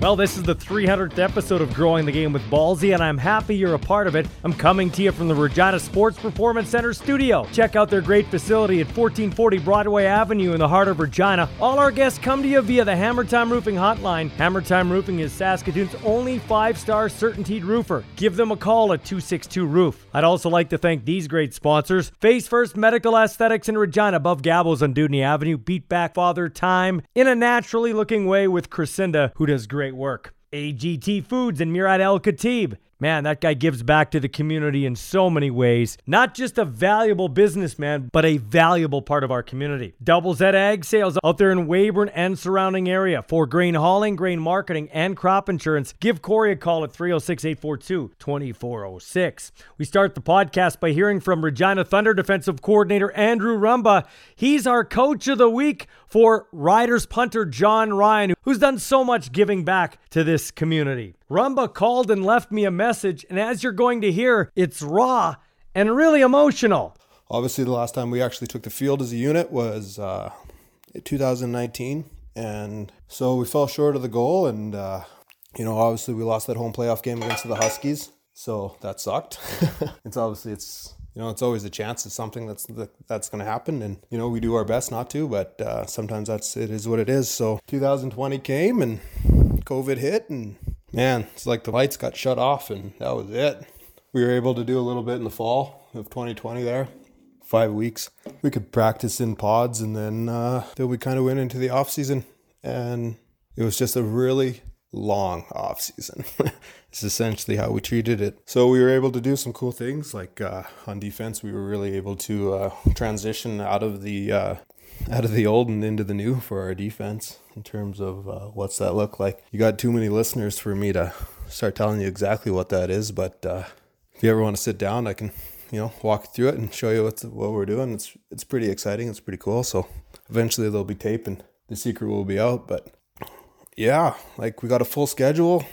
Well, this is the 300th episode of Growing the Game with Ballsy, and I'm happy you're a part of it. I'm coming to you from the Regina Sports Performance Center studio. Check out their great facility at 1440 Broadway Avenue in the heart of Regina. All our guests come to you via the Hammer Time Roofing hotline. Hammer Time Roofing is Saskatoon's only five star certainteed roofer. Give them a call at 262 Roof. I'd also like to thank these great sponsors Face First Medical Aesthetics in Regina, above Gabos on Dewdney Avenue. Beat back Father Time in a naturally looking way with Crescinda, who does great work. AGT Foods and Murad Al-Katib. Man, that guy gives back to the community in so many ways. Not just a valuable businessman, but a valuable part of our community. Double Z Ag Sales out there in Weyburn and surrounding area. For grain hauling, grain marketing, and crop insurance, give Corey a call at 306 842 2406. We start the podcast by hearing from Regina Thunder defensive coordinator Andrew Rumba. He's our coach of the week for Riders punter Jon Ryan, who's done so much giving back to this community. Rumba called and left me a message, and as you're going to hear, it's raw and really emotional. Obviously, the last time we actually took the field as a unit was uh, 2019, and so we fell short of the goal. And uh, you know, obviously, we lost that home playoff game against the Huskies, so that sucked. it's obviously it's you know it's always a chance of something that's that's going to happen, and you know we do our best not to, but uh, sometimes that's it is what it is. So 2020 came and COVID hit, and man, it's like the lights got shut off and that was it. We were able to do a little bit in the fall of 2020 there, five weeks. We could practice in pods and then uh, then we kind of went into the off season and it was just a really long off season. it's essentially how we treated it. So we were able to do some cool things like uh, on defense. We were really able to uh, transition out of the uh, out of the old and into the new for our defense in terms of uh, what's that look like. You got too many listeners for me to start telling you exactly what that is, but uh, if you ever want to sit down, I can, you know, walk through it and show you what's, what we're doing. It's it's pretty exciting. It's pretty cool. So eventually they'll be taping. the secret will be out. But yeah, like we got a full schedule.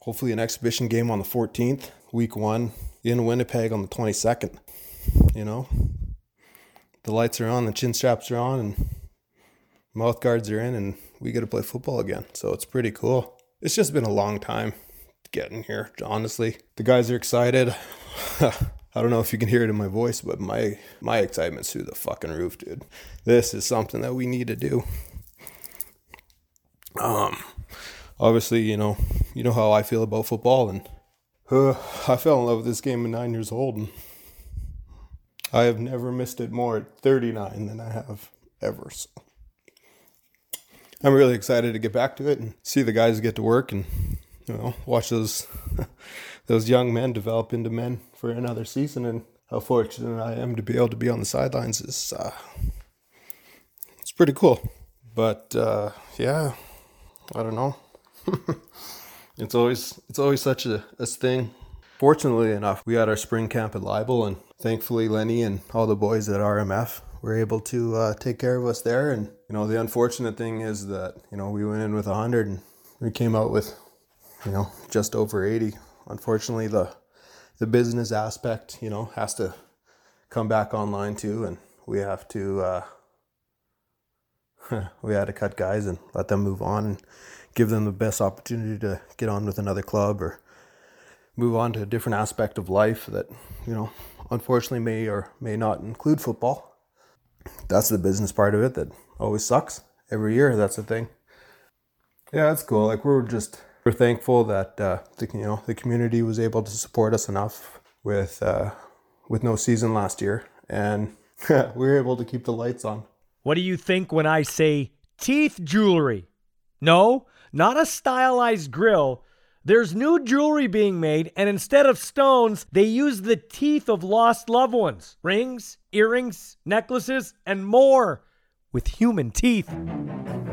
Hopefully an exhibition game on the 14th, week one in Winnipeg on the 22nd. You know, the lights are on, the chin straps are on, and mouth guards are in, and we get to play football again. So it's pretty cool. It's just been a long time getting here, honestly. The guys are excited. I don't know if you can hear it in my voice, but my my excitement's through the fucking roof, dude. This is something that we need to do. Um, obviously, you know, you know how I feel about football, and uh, I fell in love with this game at nine years old, and I have never missed it more at 39 than I have ever. So I'm really excited to get back to it and see the guys get to work and you know watch those those young men develop into men for another season and how fortunate I am to be able to be on the sidelines is uh, it's pretty cool. But uh, yeah, I don't know. it's always it's always such a, a thing fortunately enough, we had our spring camp at Leibel, and thankfully Lenny and all the boys at RMF were able to uh, take care of us there. And you know, the unfortunate thing is that you know we went in with hundred and we came out with you know just over eighty. Unfortunately, the the business aspect you know has to come back online too, and we have to. Uh, we had to cut guys and let them move on and give them the best opportunity to get on with another club or move on to a different aspect of life that, you know, unfortunately may or may not include football. That's the business part of it that always sucks. Every year, that's the thing. Yeah, that's cool. Like we're just we're thankful that uh, the you know the community was able to support us enough with uh, with no season last year, and we were able to keep the lights on. What do you think when I say teeth jewelry? No, not a stylized grill there's new jewelry being made, and instead of stones, they use the teeth of lost loved ones rings, earrings, necklaces, and more with human teeth.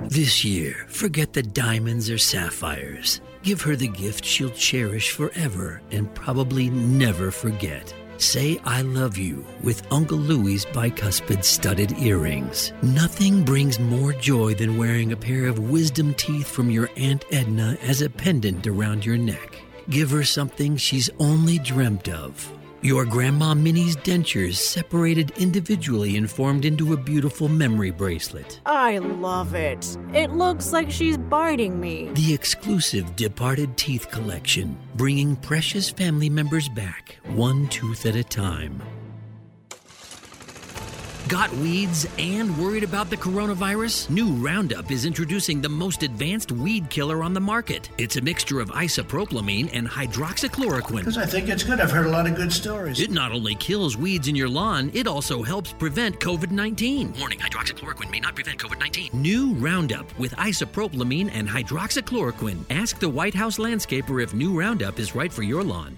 This year, forget the diamonds or sapphires. Give her the gift she'll cherish forever and probably never forget. Say I love you with Uncle Louie's bicuspid studded earrings. Nothing brings more joy than wearing a pair of wisdom teeth from your Aunt Edna as a pendant around your neck. Give her something she's only dreamt of. Your Grandma Minnie's dentures separated individually and formed into a beautiful memory bracelet. I love it. It looks like she's biting me. The exclusive Departed Teeth Collection, bringing precious family members back, one tooth at a time. Got weeds and worried about the coronavirus? New Roundup is introducing the most advanced weed killer on the market. It's a mixture of isopropylamine and hydroxychloroquine. Because I think it's good. I've heard a lot of good stories. It not only kills weeds in your lawn, it also helps prevent COVID 19. Warning hydroxychloroquine may not prevent COVID 19. New Roundup with isopropylamine and hydroxychloroquine. Ask the White House landscaper if New Roundup is right for your lawn.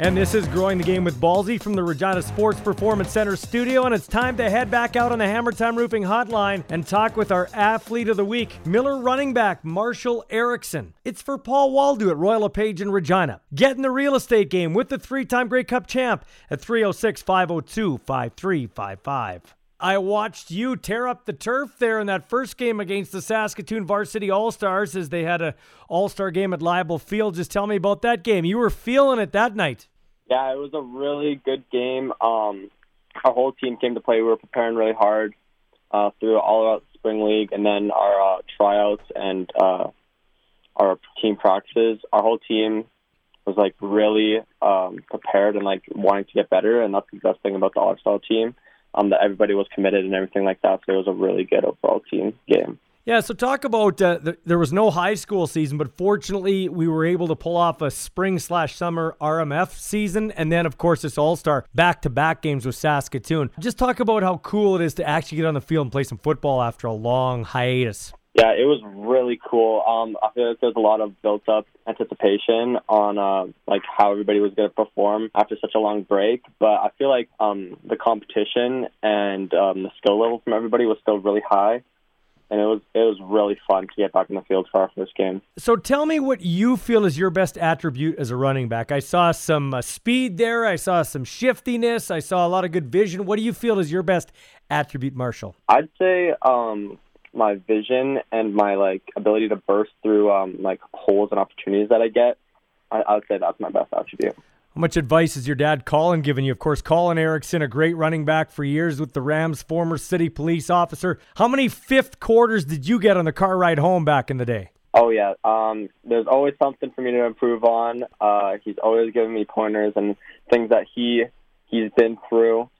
And this is Growing the Game with Ballsy from the Regina Sports Performance Center studio. And it's time to head back out on the Hammer Time Roofing hotline and talk with our athlete of the week, Miller running back Marshall Erickson. It's for Paul Waldo at Royal LePage in Regina. Get in the real estate game with the three time Grey Cup champ at 306 502 5355. I watched you tear up the turf there in that first game against the Saskatoon Varsity All Stars as they had a All Star game at Leibel Field. Just tell me about that game. You were feeling it that night. Yeah, it was a really good game. Um, our whole team came to play. We were preparing really hard uh, through all of spring league and then our uh, tryouts and uh, our team practices. Our whole team was like really um, prepared and like wanting to get better, and that's the best thing about the All Star team um, that everybody was committed and everything like that. So it was a really good overall team game. Yeah, so talk about uh, the, there was no high school season, but fortunately we were able to pull off a spring slash summer RMF season, and then of course this All Star back to back games with Saskatoon. Just talk about how cool it is to actually get on the field and play some football after a long hiatus. Yeah, it was really cool. Um, I feel like there's a lot of built up anticipation on uh, like how everybody was going to perform after such a long break. But I feel like um, the competition and um, the skill level from everybody was still really high and it was it was really fun to get back in the field for our first game. So tell me what you feel is your best attribute as a running back. I saw some uh, speed there. I saw some shiftiness. I saw a lot of good vision. What do you feel is your best attribute, Marshall? I'd say um, my vision and my like ability to burst through um, like holes and opportunities that I get. I, I would say that's my best attribute. How much advice has your dad Colin given you? Of course, Colin Erickson, a great running back for years with the Rams, former city police officer. How many fifth quarters did you get on the car ride home back in the day? Oh yeah, um, there's always something for me to improve on. Uh, he's always giving me pointers and things that he he's been through.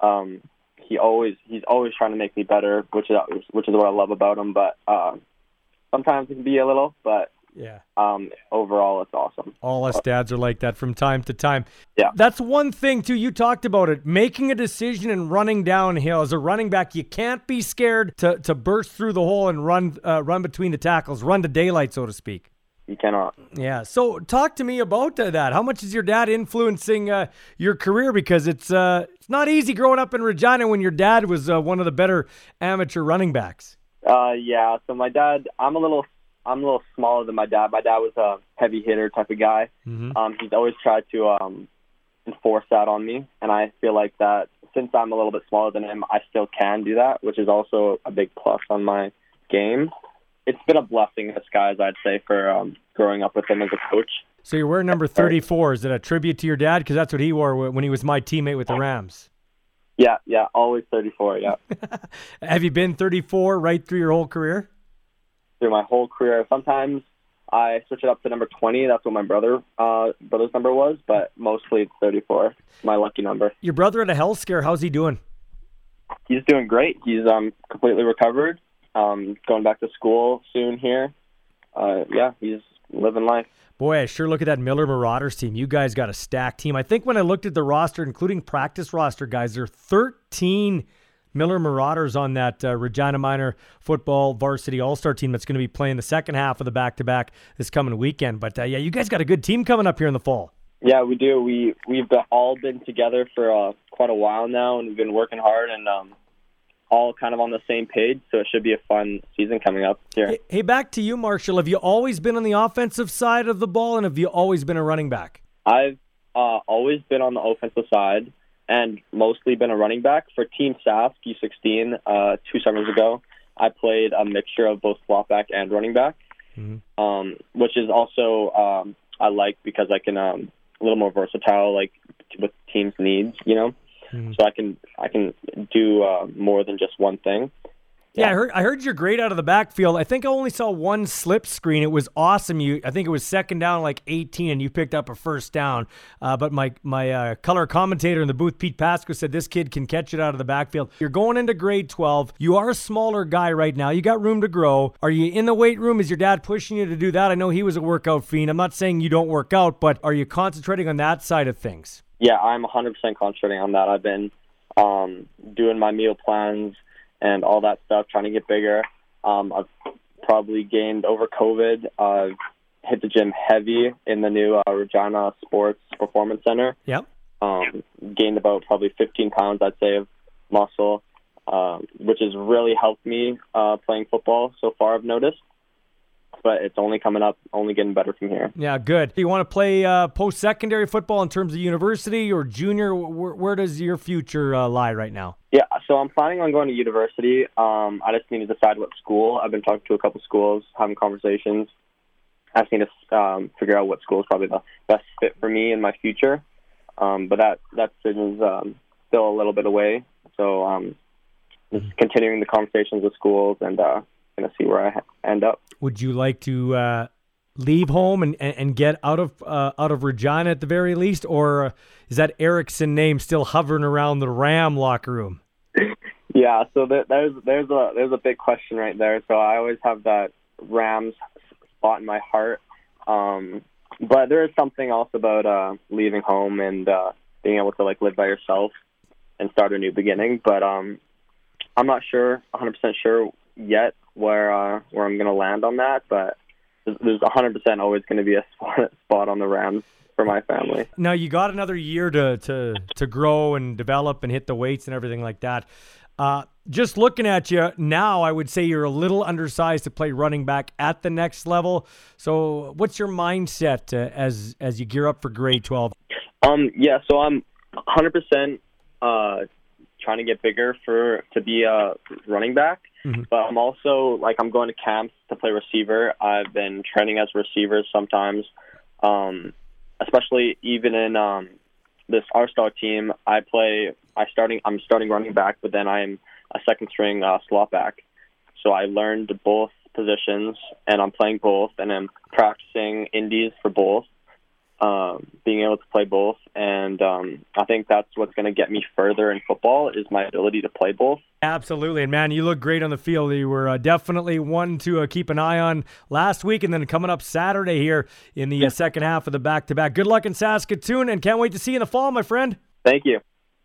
Um, he always he's always trying to make me better, which is which is what I love about him. But uh, sometimes it can be a little, but yeah. Um, overall, it's awesome. All us dads are like that from time to time. Yeah. That's one thing, too. You talked about it. Making a decision and running downhill. As a running back, you can't be scared to, to burst through the hole and run, uh, run between the tackles, run to daylight, so to speak. You cannot. Yeah. So talk to me about that. How much is your dad influencing uh, your career? Because it's uh, it's not easy growing up in Regina when your dad was uh, one of the better amateur running backs. Uh, yeah. So my dad, I'm a little I'm a little smaller than my dad. My dad was a heavy hitter type of guy. Mm-hmm. Um, he's always tried to um, enforce that on me, and I feel like that since I'm a little bit smaller than him, I still can do that, which is also a big plus on my game. It's been a blessing in disguise, I'd say, for um, growing up with him as a coach. So you're wearing number 34. Is it a tribute to your dad? Because that's what he wore when he was my teammate with the Rams. Yeah, yeah, always 34. Yeah. Have you been 34 right through your whole career? through my whole career. Sometimes I switch it up to number 20. That's what my brother uh, brother's number was, but mostly it's 34. My lucky number. Your brother had a health scare. How's he doing? He's doing great. He's um completely recovered. Um, going back to school soon here. Uh, yeah, he's living life. Boy, I sure look at that Miller Marauders team. You guys got a stacked team. I think when I looked at the roster, including practice roster guys, there are 13 Miller Marauders on that uh, Regina Minor football varsity all star team that's going to be playing the second half of the back to back this coming weekend. But uh, yeah, you guys got a good team coming up here in the fall. Yeah, we do. We we've all been together for uh, quite a while now, and we've been working hard and um, all kind of on the same page. So it should be a fun season coming up here. Hey, hey, back to you, Marshall. Have you always been on the offensive side of the ball, and have you always been a running back? I've uh, always been on the offensive side and mostly been a running back for Team Sask U16 uh, two summers ago. I played a mixture of both slot back and running back, mm-hmm. um, which is also um, I like because I can um, a little more versatile, like with teams' needs. You know, mm-hmm. so I can I can do uh, more than just one thing. Yeah, I heard I heard you're great out of the backfield. I think I only saw one slip screen. It was awesome. You, I think it was second down, like 18, and you picked up a first down. Uh, but my my uh, color commentator in the booth, Pete Pasco, said this kid can catch it out of the backfield. You're going into grade 12. You are a smaller guy right now. You got room to grow. Are you in the weight room? Is your dad pushing you to do that? I know he was a workout fiend. I'm not saying you don't work out, but are you concentrating on that side of things? Yeah, I'm 100% concentrating on that. I've been um, doing my meal plans and all that stuff, trying to get bigger. Um, I've probably gained over COVID. Uh, hit the gym heavy in the new uh, Regina Sports Performance Center. Yep. Um, gained about probably 15 pounds, I'd say, of muscle, uh, which has really helped me uh, playing football so far. I've noticed but it's only coming up, only getting better from here. Yeah, good. Do you want to play uh, post secondary football in terms of university or junior? Where, where does your future uh, lie right now? Yeah, so I'm planning on going to university. Um, I just need to decide what school. I've been talking to a couple schools, having conversations. I just need to um, figure out what school is probably the best fit for me in my future. Um, but that that decision is um, still a little bit away. So um, just continuing the conversations with schools and uh, going to see where I end up. Would you like to uh, leave home and, and get out of uh, out of Regina at the very least, or is that Erickson name still hovering around the Ram locker room? yeah, so there's there's a there's a big question right there. So I always have that Rams spot in my heart. Um, but there is something else about uh, leaving home and uh, being able to like live by yourself and start a new beginning. But um, I'm not sure, 100% sure yet where uh, where I'm going to land on that, but there's 100% always going to be a spot, spot on the Rams for my family. Now you got another year to to to grow and develop and hit the weights and everything like that. Uh, just looking at you now, I would say you're a little undersized to play running back at the next level. So, what's your mindset uh, as as you gear up for grade 12? Um, yeah, so I'm 100% uh, trying to get bigger for to be a running back. Mm-hmm. But I'm also like I'm going to camps to play receiver. I've been training as receivers sometimes, um, especially even in um, this R Star team. I play. I starting. I'm starting running back, but then I'm a second string uh, slot back. So I learned both positions, and I'm playing both, and I'm practicing indies for both um, being able to play both, and um, I think that's what's going to get me further in football is my ability to play both. Absolutely, and man, you look great on the field. You were uh, definitely one to uh, keep an eye on last week, and then coming up Saturday here in the uh, second half of the back-to-back. Good luck in Saskatoon, and can't wait to see you in the fall, my friend. Thank you.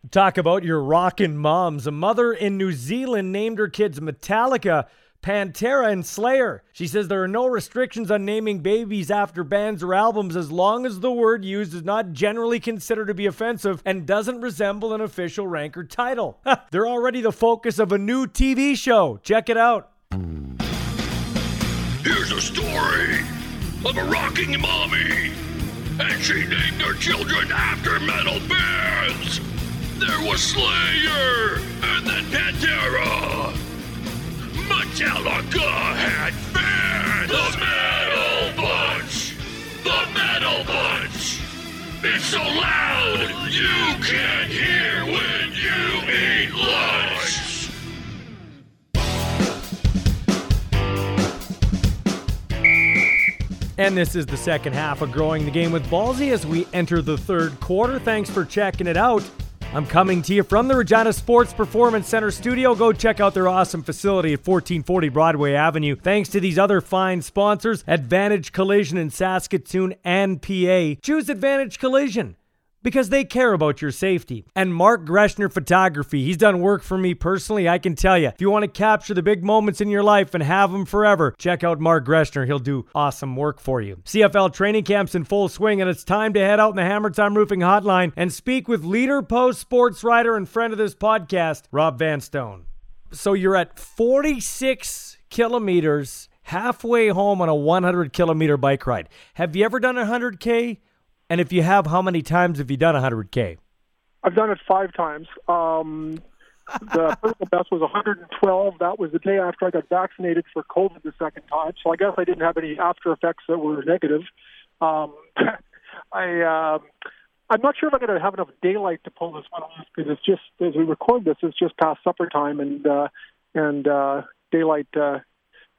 Talk about your rockin' moms. A mother in New Zealand named her kids Metallica Pantera, and Slayer. She says there are no restrictions on naming babies after bands or albums as long as the word used is not generally considered to be offensive and doesn't resemble an official rank or title. They're already the focus of a new TV show. Check it out. Here's a story of a rocking mommy, and she named her children after metal bands. There was Slayer, and then Pantera. Metallica had! The Metal Bunch! The Metal Bunch! It's so loud you can't hear when you eat lunch! And this is the second half of Growing the Game with Ballsy as we enter the third quarter. Thanks for checking it out. I'm coming to you from the Regina Sports Performance Center studio. Go check out their awesome facility at 1440 Broadway Avenue. Thanks to these other fine sponsors Advantage Collision in Saskatoon and PA. Choose Advantage Collision because they care about your safety. And Mark Greshner Photography, he's done work for me personally, I can tell you. If you want to capture the big moments in your life and have them forever, check out Mark Greshner. He'll do awesome work for you. CFL training camp's in full swing, and it's time to head out in the Hammer Time Roofing Hotline and speak with leader post sports writer and friend of this podcast, Rob Vanstone. So you're at 46 kilometers halfway home on a 100 kilometer bike ride. Have you ever done a 100K? And if you have, how many times have you done 100K? I've done it five times. Um, the personal best was 112. That was the day after I got vaccinated for COVID the second time. So I guess I didn't have any after effects that were negative. Um, I um, I'm not sure if I'm going to have enough daylight to pull this one off because it's just as we record this, it's just past supper time and uh, and uh, daylight uh,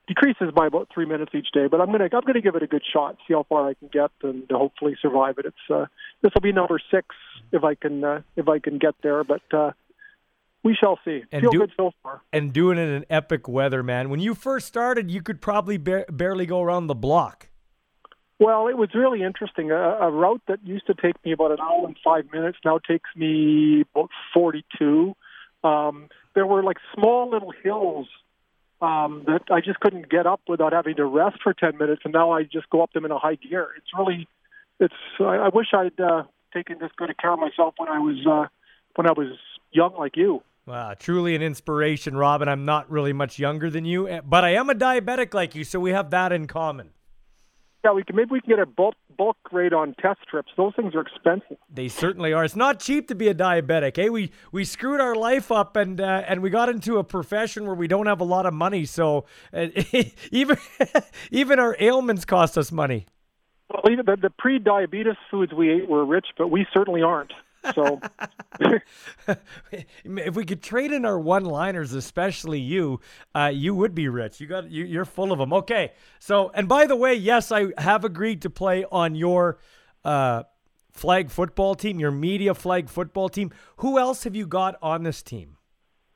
decreases by about three minutes each day. But I'm gonna I'm gonna give it a good shot, see how far I can get, and hopefully survive it. It's uh, this will be number six if I can uh, if I can get there, but. Uh, we shall see. And Feel do- good so far. And doing it in epic weather, man. When you first started, you could probably ba- barely go around the block. Well, it was really interesting. A, a route that used to take me about an hour and five minutes now takes me about 42. Um, there were like small little hills um, that I just couldn't get up without having to rest for 10 minutes, and now I just go up them in a high gear. It's really, it's. I, I wish I'd uh, taken this good care of myself when I was uh, when I was young like you. Wow, truly an inspiration, Robin. I'm not really much younger than you, eh, but I am a diabetic like you, so we have that in common. Yeah, we can maybe we can get a bulk bulk rate on test strips. Those things are expensive. They certainly are. It's not cheap to be a diabetic. Hey, we we screwed our life up and uh, and we got into a profession where we don't have a lot of money. So uh, even even our ailments cost us money. Well, even the, the pre-diabetes foods we ate were rich, but we certainly aren't. So if we could trade in our one-liners, especially you, uh, you would be rich. You got you, you're full of them. Okay. So and by the way, yes, I have agreed to play on your uh, flag football team, your media flag football team. Who else have you got on this team?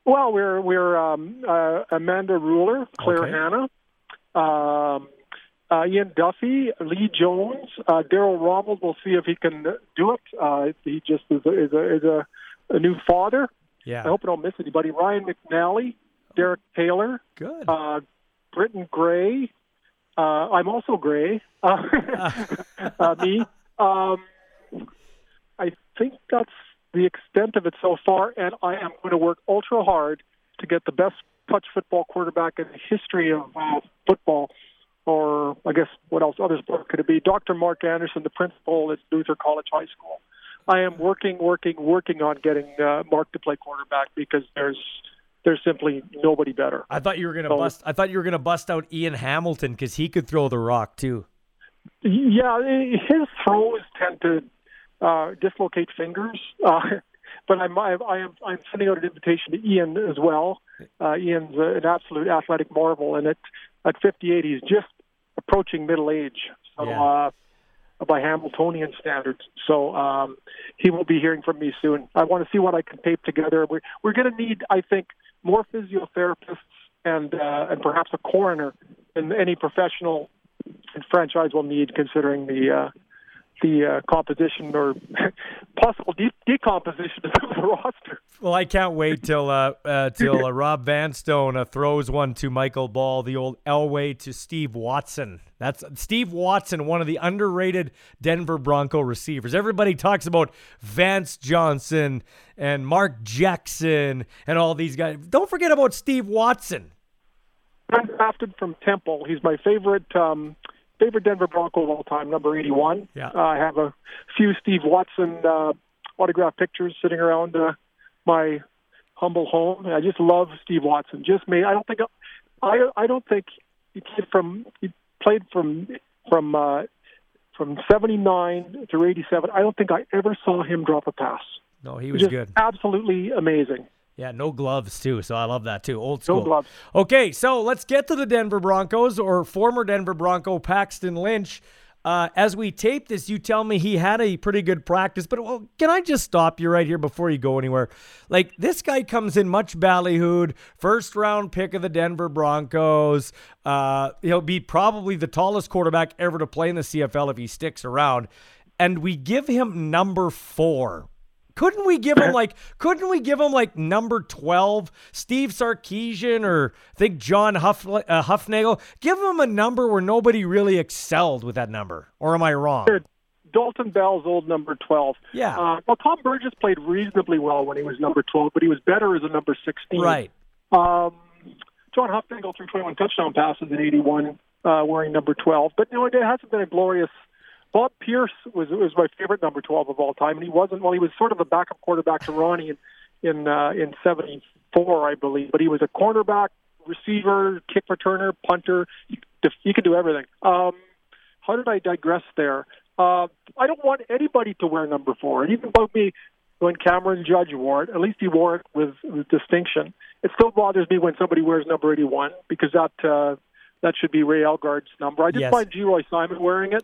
Well, we're we're um, uh, Amanda Ruler, Claire Okay. Hanna, um, uh, Ian Duffy, Lee Jones, uh, Daryl Rommel. We'll see if he can do it. Uh, he just is a, is a, is a, a new father. Yeah. I hope I don't miss anybody. Ryan McNally, Derek Taylor, Good. uh, Britton Gray. Uh, I'm also Gray. Uh, uh, me. Um, I think that's the extent of it so far, and I am going to work ultra hard to get the best touch football quarterback in the history of uh, football. Or I guess what else? Other sport could it be? Dr. Mark Anderson, the principal at Luther College High School. I am working, working, working on getting uh, Mark to play quarterback because there's there's simply nobody better. I thought you were gonna So- bust. I thought you were gonna bust out Ian Hamilton because he could throw the rock too. Yeah, his throws tend to uh, dislocate fingers. Uh, but I'm I, I am I'm sending out an invitation to Ian as well. Uh, Ian's an absolute athletic marvel, and at at 58, he's just approaching middle age. So. Yeah. Uh, by Hamiltonian standards, so um, he will be hearing from me soon. I want to see what I can tape together. We're, we're going to need, I think, more physiotherapists and uh, and perhaps a coroner than any professional and franchise will need, considering the uh, the uh, composition or possible de- decomposition of the roster. Well, I can't wait till uh, uh, till uh, Rob Vanstone uh, throws one to Michael Ball, the old Elway to Steve Watson. That's Steve Watson, one of the underrated Denver Bronco receivers. Everybody talks about Vance Johnson and Mark Jackson and all these guys. Don't forget about Steve Watson. Undrafted from Temple, he's my favorite um, favorite Denver Bronco of all time, number 81. Yeah. Uh, I have a few Steve Watson uh, autograph pictures sitting around uh, my humble home. I just love Steve Watson. Just me. I don't think I I don't think he played from he played from from uh, from 79 through 87. I don't think I ever saw him drop a pass. No, he was just good. absolutely amazing. Yeah, no gloves too, so I love that too. Old school. No gloves. Okay, so let's get to the Denver Broncos or former Denver Bronco Paxton Lynch. Uh, as we tape this, you tell me he had a pretty good practice, but well, can I just stop you right here before you go anywhere? Like this guy comes in much ballyhooed, first round pick of the Denver Broncos. Uh, he'll be probably the tallest quarterback ever to play in the CFL if he sticks around, and we give him number four. Couldn't we give him like couldn't we give him like number 12 Steve Sarkisian or I think John Huff, uh, Hufnagel give him a number where nobody really excelled with that number or am I wrong Sure. Dalton Bell's old number 12. Yeah. Uh, well, Tom Burgess played reasonably well when he was number 12, but he was better as a number 16. right Um, John Hufnagel threw 21 touchdown passes in 81, uh, wearing number 12. But, you know, it hasn't been a glorious. Bob Pierce was was my favorite number 12 of all time, and he wasn't. Well, he was sort of a backup quarterback to Ronnie in in uh, in '74, I believe. But he was a cornerback, receiver, kick returner, punter. He, he could do everything. Um, how did I digress there? Uh, I don't want anybody to wear number four. And even about me, when Cameron Judge wore it, at least he wore it with, with distinction. It still bothers me when somebody wears number 81 because that uh, that should be Ray Elgaard's number. I did Yes. find Geroy Simon wearing it,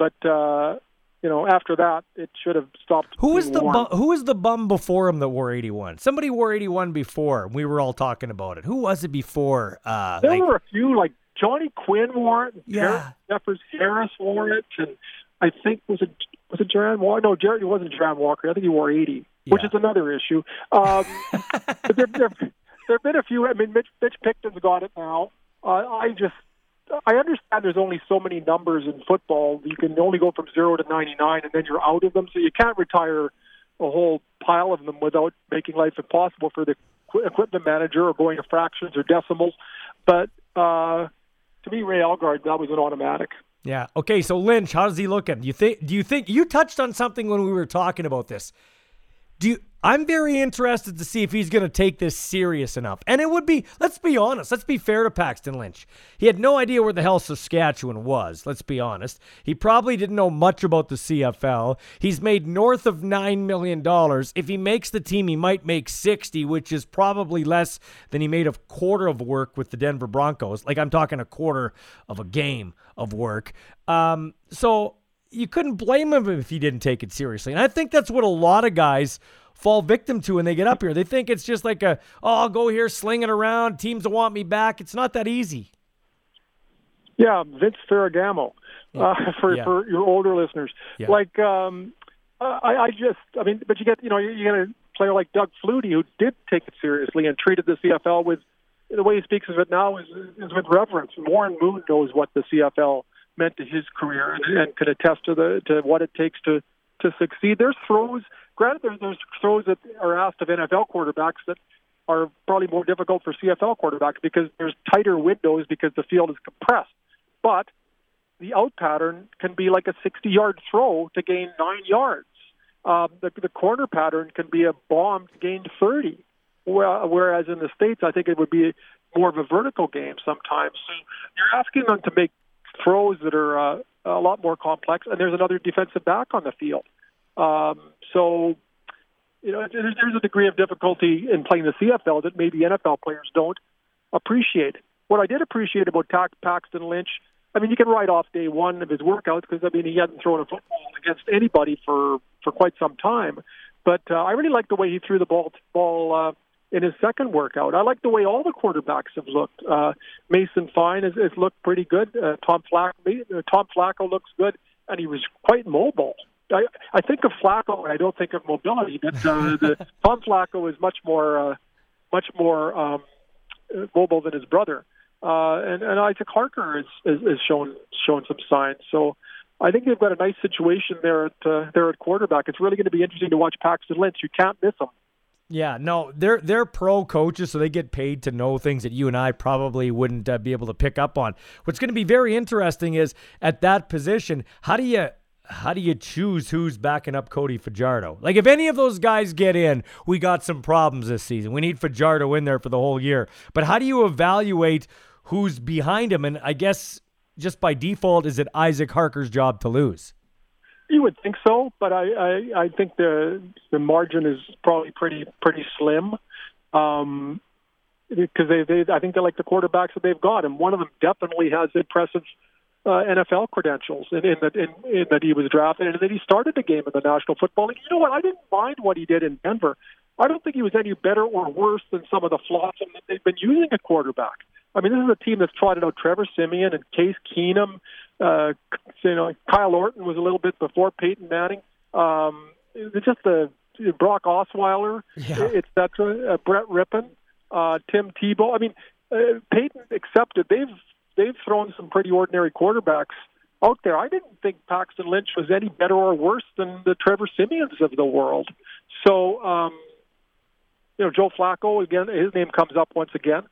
but uh, you know after that it should have stopped. Who was the worn. bum, who was the bum before him that wore 81? Somebody wore 81 before. We were all talking about it. Who was it before? Uh, There like- were a few like Johnny Quinn wore it. Yeah. Jeffers Harris wore it, and I think was it was it Jaran Walker? No, Jerry it wasn't Jaran Walker. I think he wore eighty, which is another issue. Um, but there, there, there have been a few. I mean, Mitch, Mitch Picton's got it now. Uh, I just I understand there's only so many numbers in football. You can only go from zero to ninety nine, and then you're out of them. So you can't retire a whole pile of them without making life impossible for the equipment manager or going to fractions or decimals. But uh, to me, Ray Elgaard, that was an automatic. Yeah. Okay. So Lynch, how does he look at? You think? Do you think you touched on something when we were talking about this? Do you? I'm very interested to see if he's going to take this serious enough. And it would be, let's be honest, let's be fair to Paxton Lynch. He had no idea where the hell Saskatchewan was, let's be honest. He probably didn't know much about the CFL. He's made north of $9 million. If he makes the team, he might make 60, which is probably less than he made a quarter of work with the Denver Broncos. Like I'm talking a quarter of a game of work. Um, so you couldn't blame him if he didn't take it seriously. And I think that's what a lot of guys fall victim to when they get up here. They think it's just like a, oh, I'll go here, sling it around, teams will want me back. It's not that easy. Yeah, Vince Ferragamo. Uh, for Yeah. for your older listeners, Yeah. like um, I, I just, I mean, but you get, you know, you get a player like Doug Flutie who did take it seriously and treated the CFL with the way he speaks of it now is is with reverence. Warren Moon knows what the CFL meant to his career and, and can attest to the to what it takes to to succeed. There's throws. Granted, there's, there's throws that are asked of NFL quarterbacks that are probably more difficult for CFL quarterbacks because there's tighter windows because the field is compressed. But the out pattern can be like a 60 yard throw to gain nine yards. Um, the, the corner pattern can be a bomb to gain 30. Well, whereas in the States, I think it would be more of a vertical game sometimes. So you're asking them to make throws that are uh, a lot more complex, and there's another defensive back on the field. Um, so, you know, there's, there's a degree of difficulty in playing the CFL that maybe NFL players don't appreciate. What I did appreciate about Tax Paxton Lynch, I mean, you can write off day one of his workouts because I mean he hadn't thrown a football against anybody for for quite some time. But uh, I really like the way he threw the ball ball uh, in his second workout. I like the way all the quarterbacks have looked. Uh, Mason Fine has, has looked pretty good. Uh, Tom Flacco, Tom Flacco looks good, and he was quite mobile. I, I think of Flacco, and I don't think of mobility, but uh, the, Tom Flacco is much more uh, much more um, mobile than his brother. Uh, and, and Isaac Harker has, has, has shown shown some signs. So I think they've got a nice situation there at uh, there at quarterback. It's really going to be interesting to watch Paxton Lynch. You can't miss him. Yeah, no, they're they're pro coaches, so they get paid to know things that you and I probably wouldn't uh, be able to pick up on. What's going to be very interesting is at that position, how do you how do you choose who's backing up Cody Fajardo? Like if any of those guys get in, we got some problems this season. We need Fajardo in there for the whole year. But how do you evaluate who's behind him? And I guess just by default, is it Isaac Harker's job to lose? You would think so, but I, I, I think the the margin is probably pretty pretty slim. Um, because they, they, I think they like the quarterbacks that they've got, and one of them definitely has impressive uh, NFL credentials in, in that in, in that he was drafted and that he started the game in the National Football League. You know what? I didn't mind what he did in Denver. I don't think he was any better or worse than some of the flotsam that they've been using at quarterback. I mean, this is a team that's trotted out Trevor Siemian and Case Keenum. Uh, you know, Kyle Orton was a little bit before Peyton Manning. Um, it's just the Brock Osweiler, Yeah. et cetera, uh, Brett Rypien, uh, Tim Tebow. I mean, uh, Peyton accepted. They've they've thrown some pretty ordinary quarterbacks out there. I didn't think Paxton Lynch was any better or worse than the Trevor Siemians of the world. So, um, you know, Joe Flacco again. His name comes up once again.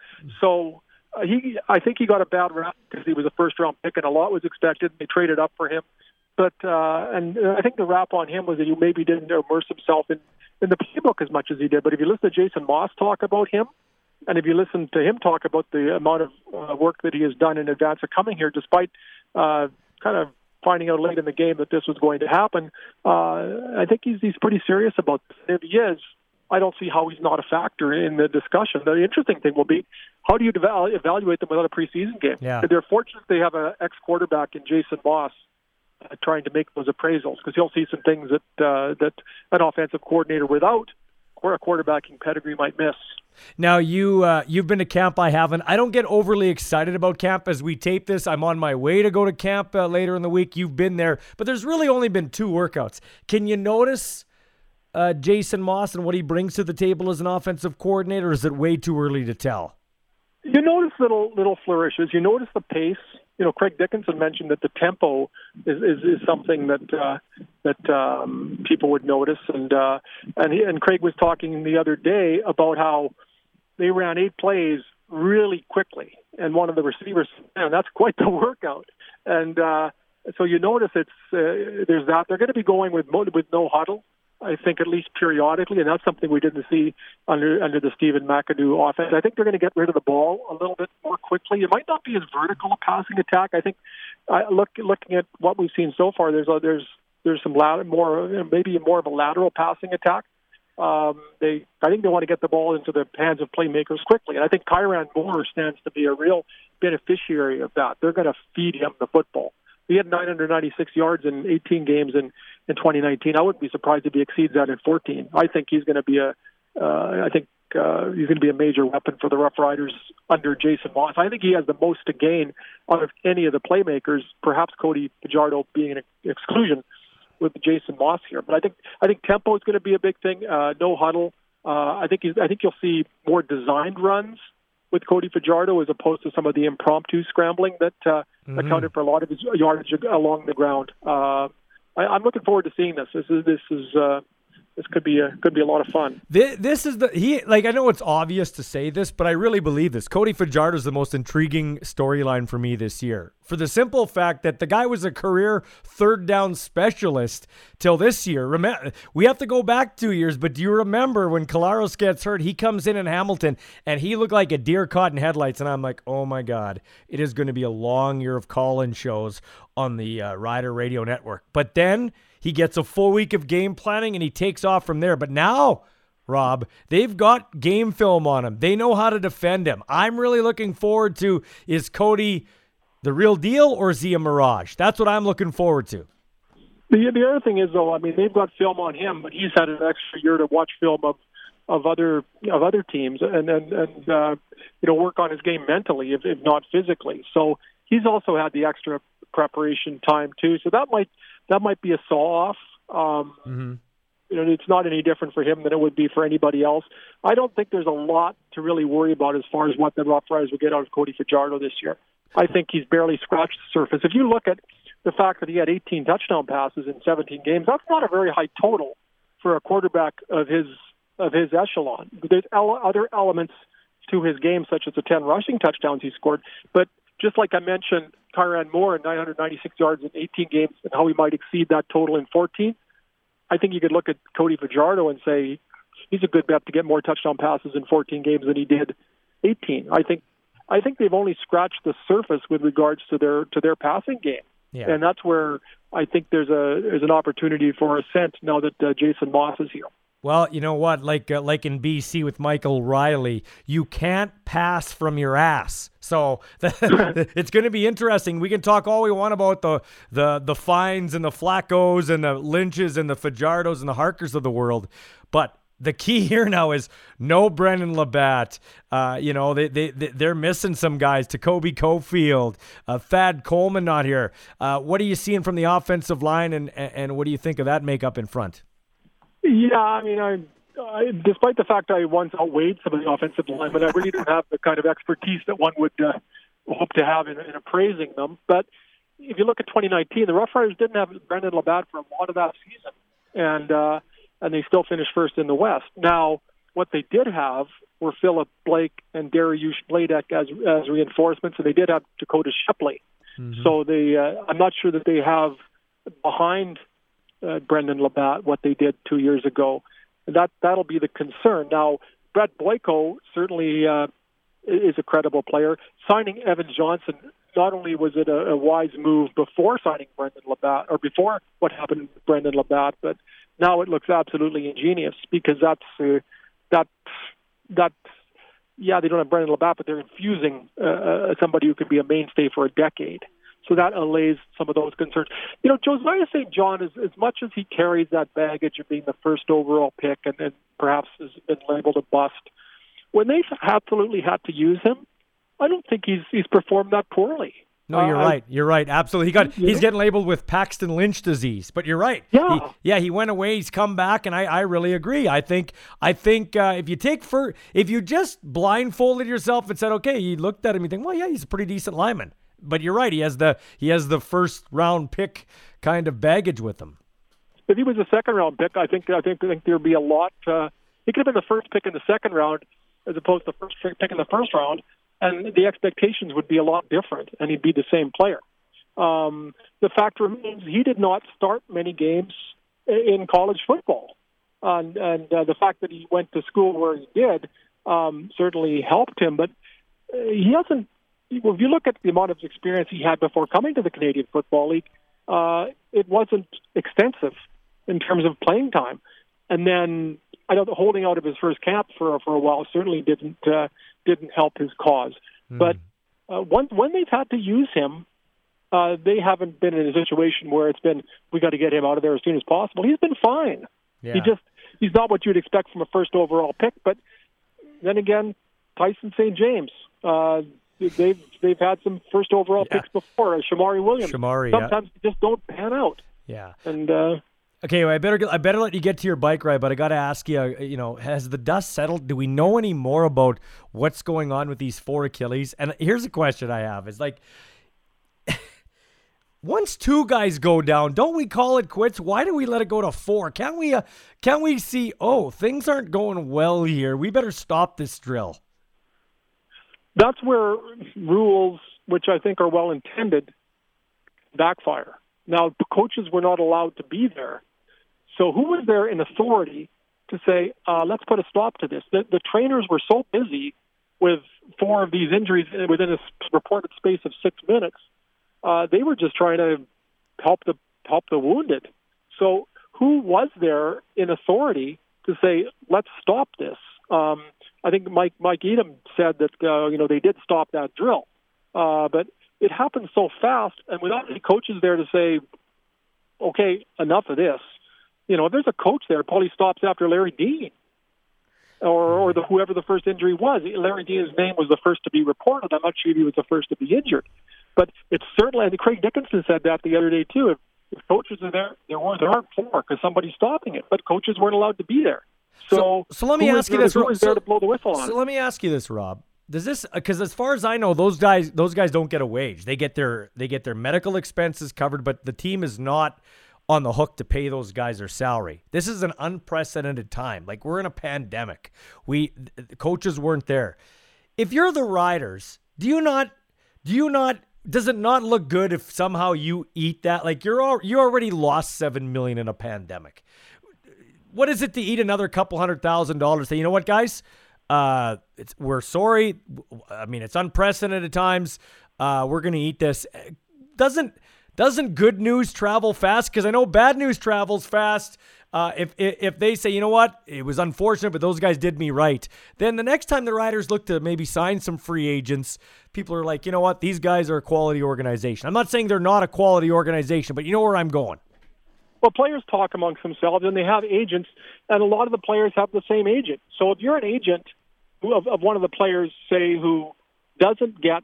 So uh, he, I think he got a bad rap because he was a first round pick and a lot was expected. They traded up for him, but uh, and uh, I think the rap on him was that he maybe didn't immerse himself in in the playbook as much as he did. But if you listen to Jason Maas talk about him, and if you listen to him talk about the amount of uh, work that he has done in advance of coming here, despite uh, kind of finding out late in the game that this was going to happen. Uh, I think he's he's pretty serious about this. If he is, I don't see how he's not a factor in the discussion. The interesting thing will be how do you deval- evaluate them without a preseason game? Yeah. They're fortunate they have an ex quarterback in Jason Maas uh, trying to make those appraisals because he'll see some things that uh, that an offensive coordinator without or a quarterbacking pedigree might miss. Now you uh, you've been to camp. I haven't. I don't get overly excited about camp as we tape this. I'm on my way to go to camp uh, later in the week. You've been there, but there's really only been two workouts. Can you notice uh, Jason Maas and what he brings to the table as an offensive coordinator? Or is it way too early to tell? You notice little little flourishes. You notice the pace. You know, Craig Dickenson mentioned that the tempo is is, is something that uh, that um, people would notice, and uh, and he, and Craig was talking the other day about how they ran eight plays really quickly, and one of the receivers, man, that's quite the workout. And uh, so you notice it's uh, there's that they're going to be going with with no huddle. I think at least periodically, and that's something we didn't see under under the Stephen McAdoo offense. I think they're going to get rid of the ball a little bit more quickly. It might not be as vertical a passing attack. I think uh, look looking at what we've seen so far, there's a, there's there's some lat- more maybe more of a lateral passing attack. Um, they I think they want to get the ball into the hands of playmakers quickly, and I think Kyran Moore stands to be a real beneficiary of that. They're going to feed him the football. He had 996 yards in 18 games in, in 2019. I wouldn't be surprised if he exceeds that in 14. I think he's going to be a, uh, I think uh, he's going to be a major weapon for the Rough Riders under Jason Maas. I think he has the most to gain out of any of the playmakers. Perhaps Cody Fajardo being an exclusion with Jason Maas here, but I think I think tempo is going to be a big thing. Uh, no huddle. Uh, I think he's, I think you'll see more designed runs with Cody Fajardo as opposed to some of the impromptu scrambling that uh, Mhm. accounted for a lot of his yardage along the ground. Uh, I, I'm looking forward to seeing this. This is this is uh, this could be a could be a lot of fun. This, this is the he like I know it's obvious to say this, but I really believe this. Cody Fajardo is the most intriguing storyline for me this year. For the simple fact that the guy was a career third down specialist till this year. Remember, we have to go back two years, but do you remember when Collaros gets hurt? He comes in in Hamilton and he looked like a deer caught in headlights, and I'm like, oh my god, it is going to be a long year of call-in shows on the uh, Rider Radio Network. But then he gets a full week of game planning and he takes off from there. But now. Rob, they've got game film on him. They know how to defend him. I'm really looking forward to is Cody the real deal or is he a mirage? That's what I'm looking forward to. The the other thing is though, I mean, they've got film on him, but he's had an extra year to watch film of of other of other teams and and and uh, you know work on his game mentally, if, if not physically. So he's also had the extra preparation time too. So that might that might be a saw off. Um, mm-hmm. You know, it's not any different for him than it would be for anybody else. I don't think there's a lot to really worry about as far as what the Rough Riders will get out of Cody Fajardo this year. I think he's barely scratched the surface. If you look at the fact that he had 18 touchdown passes in 17 games, that's not a very high total for a quarterback of his of his echelon. There's ele- other elements to his game, such as the 10 rushing touchdowns he scored. But just like I mentioned, Kyran Moore and 996 yards in 18 games, and how he might exceed that total in 14. I think you could look at Cody Fajardo and say he's a good bet to get more touchdown passes in 14 games than he did 18. I think I think they've only scratched the surface with regards to their to their passing game, Yeah. and that's where I think there's a there's an opportunity for ascent now that uh, Jason Maas is here. Well, you know what? Like uh, like in BC with Michael Reilly, you can't pass from your ass. So it's going to be interesting. We can talk all we want about the the the fines and the Flaccos and the Lynches and the Fajardos and the Harkers of the world, but the key here now is no Brendon LaBatte. Uh, you know, they, they, they, they're missing some guys. Jacoby Cofield, uh, Thad Coleman not here. Uh, what are you seeing from the offensive line, and, and what do you think of that makeup in front? Yeah, I mean, I, I despite the fact I once outweighed some of the offensive linemen, I really don't have the kind of expertise that one would uh, hope to have in, in appraising them. But if you look at 2019, the Rough Riders didn't have Brendon LaBatte for a lot of that season, and uh, and they still finished first in the West. Now, what they did have were Philip Blake and Dariusz Bladek as as reinforcements, and they did have Dakota Shepley. Mm-hmm. So they, uh, I'm not sure that they have behind uh, Brendon LaBatte what they did two years ago. That that'll be the concern. Now, Brett Boyko certainly uh, is a credible player. Signing Evan Johnson not only was it a, a wise move before signing Brendon LaBatte or before what happened with Brendon LaBatte, but now it looks absolutely ingenious because that's uh, that that yeah they don't have Brendon LaBatte, but they're infusing uh, uh, somebody who could be a mainstay for a decade. So that allays some of those concerns. You know, Josiah St. John, is, as much as he carries that baggage of being the first overall pick and, and perhaps has been labeled a bust, when they've absolutely had to use him, I don't think he's he's performed that poorly. No, you're Uh, right. You're right. Absolutely. He got he's know? getting labeled with Paxton Lynch disease, but you're right. Yeah. He, yeah, he went away, he's come back and I, I really agree. I think I think uh, if you take for if you just blindfolded yourself and said, "Okay, you looked at him you think, "Well, yeah, he's a pretty decent lineman." But you're right. He has the he has the first round pick kind of baggage with him. if he was a second round pick, I think I think I think there'd be a lot. Uh, he could have been the first pick in the second round as opposed to the first pick in the first round, and the expectations would be a lot different, and he'd be the same player. Um, the fact remains, he did not start many games in college football, and, and uh, the fact that he went to school where he did um, certainly helped him. But uh, he hasn't. Well, if you look at the amount of experience he had before coming to the Canadian Football League, uh, it wasn't extensive in terms of playing time. And then I know the holding out of his first camp for for a while certainly didn't uh, didn't help his cause. But uh, once when they've had to use him, uh, they haven't been in a situation where it's been we got to get him out of there as soon as possible. He's been fine. Yeah. He just he's not what you'd expect from a first overall pick. But then again, Tyson St. James. Uh, they've they've had some first overall Yeah. picks before. Uh, Shamari Williams. Shamari, yeah. Sometimes they just don't pan out. Yeah. And uh, Okay, well, I better I better let you get to your bike ride, but I got to ask you, uh, you know, has the dust settled? Do we know any more about what's going on with these four Achilles? And here's a question I have: Is like, once two guys go down, don't we call it quits? Why do we let it go to four? Can't we? Uh, can't we see? Oh, things aren't going well here. We better stop this drill. That's where rules, which I think are well intended, backfire. Now, coaches were not allowed to be there. So, who was there in authority to say, uh, let's put a stop to this? The, the trainers were so busy with four of these injuries within a reported space of six minutes. Uh, they were just trying to help the help the wounded. So, who was there in authority to say, let's stop this? Um, I think Mike Mike Edom said that uh, you know they did stop that drill, uh, but it happened so fast and without any coaches there to say, okay, enough of this. You know, if there's a coach there, probably stops after Larry Dean, or or the whoever the first injury was. Larry Dean's name was the first to be reported. I'm not sure if he was the first to be injured, but it's certainly. Think Craig Dickenson said that the other day too. If, if coaches are there, there weren't there aren't four because somebody's stopping it, but coaches weren't allowed to be there. So, so let me ask you there- this, Who Rob. is there to blow the whistle on? So let me ask you this, Rob. Does this because as far as I know, those guys those guys don't get a wage. They get their they get their medical expenses covered, but the team is not on the hook to pay those guys their salary. This is an unprecedented time. Like we're in a pandemic. We the coaches weren't there. If you're the riders, do you not do you not does it not look good if somehow you eat that? Like you're all, you already lost 7 million in a pandemic what is it to eat another couple hundred thousand dollars? Say, you know what, guys, uh, it's, we're sorry. I mean, it's unprecedented times. Uh, we're gonna eat this. Doesn't doesn't good news travel fast? Because I know bad news travels fast. Uh, if, if if they say, you know what, it was unfortunate, but those guys did me right, then the next time the Riders look to maybe sign some free agents, people are like, you know what, these guys are a quality organization. I'm not saying they're not a quality organization, but you know where I'm going. Well, players talk amongst themselves, and they have agents, and a lot of the players have the same agent. So if you're an agent of, of one of the players, say, who doesn't get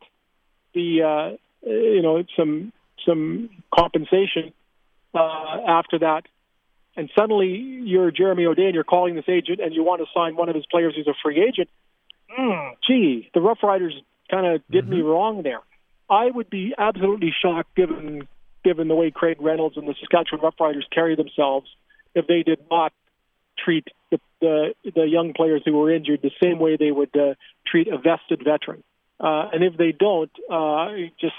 the uh, you know some some compensation uh, after that, and suddenly you're Jeremy O'Day and you're calling this agent and you want to sign one of his players who's a free agent, mm, gee, the Rough Riders kind of did me wrong there. I would be absolutely shocked given given the way Craig Reynolds and the Saskatchewan Roughriders carry themselves if they did not treat the the, the young players who were injured the same way they would uh, treat a vested veteran. Uh, and if they don't, uh, just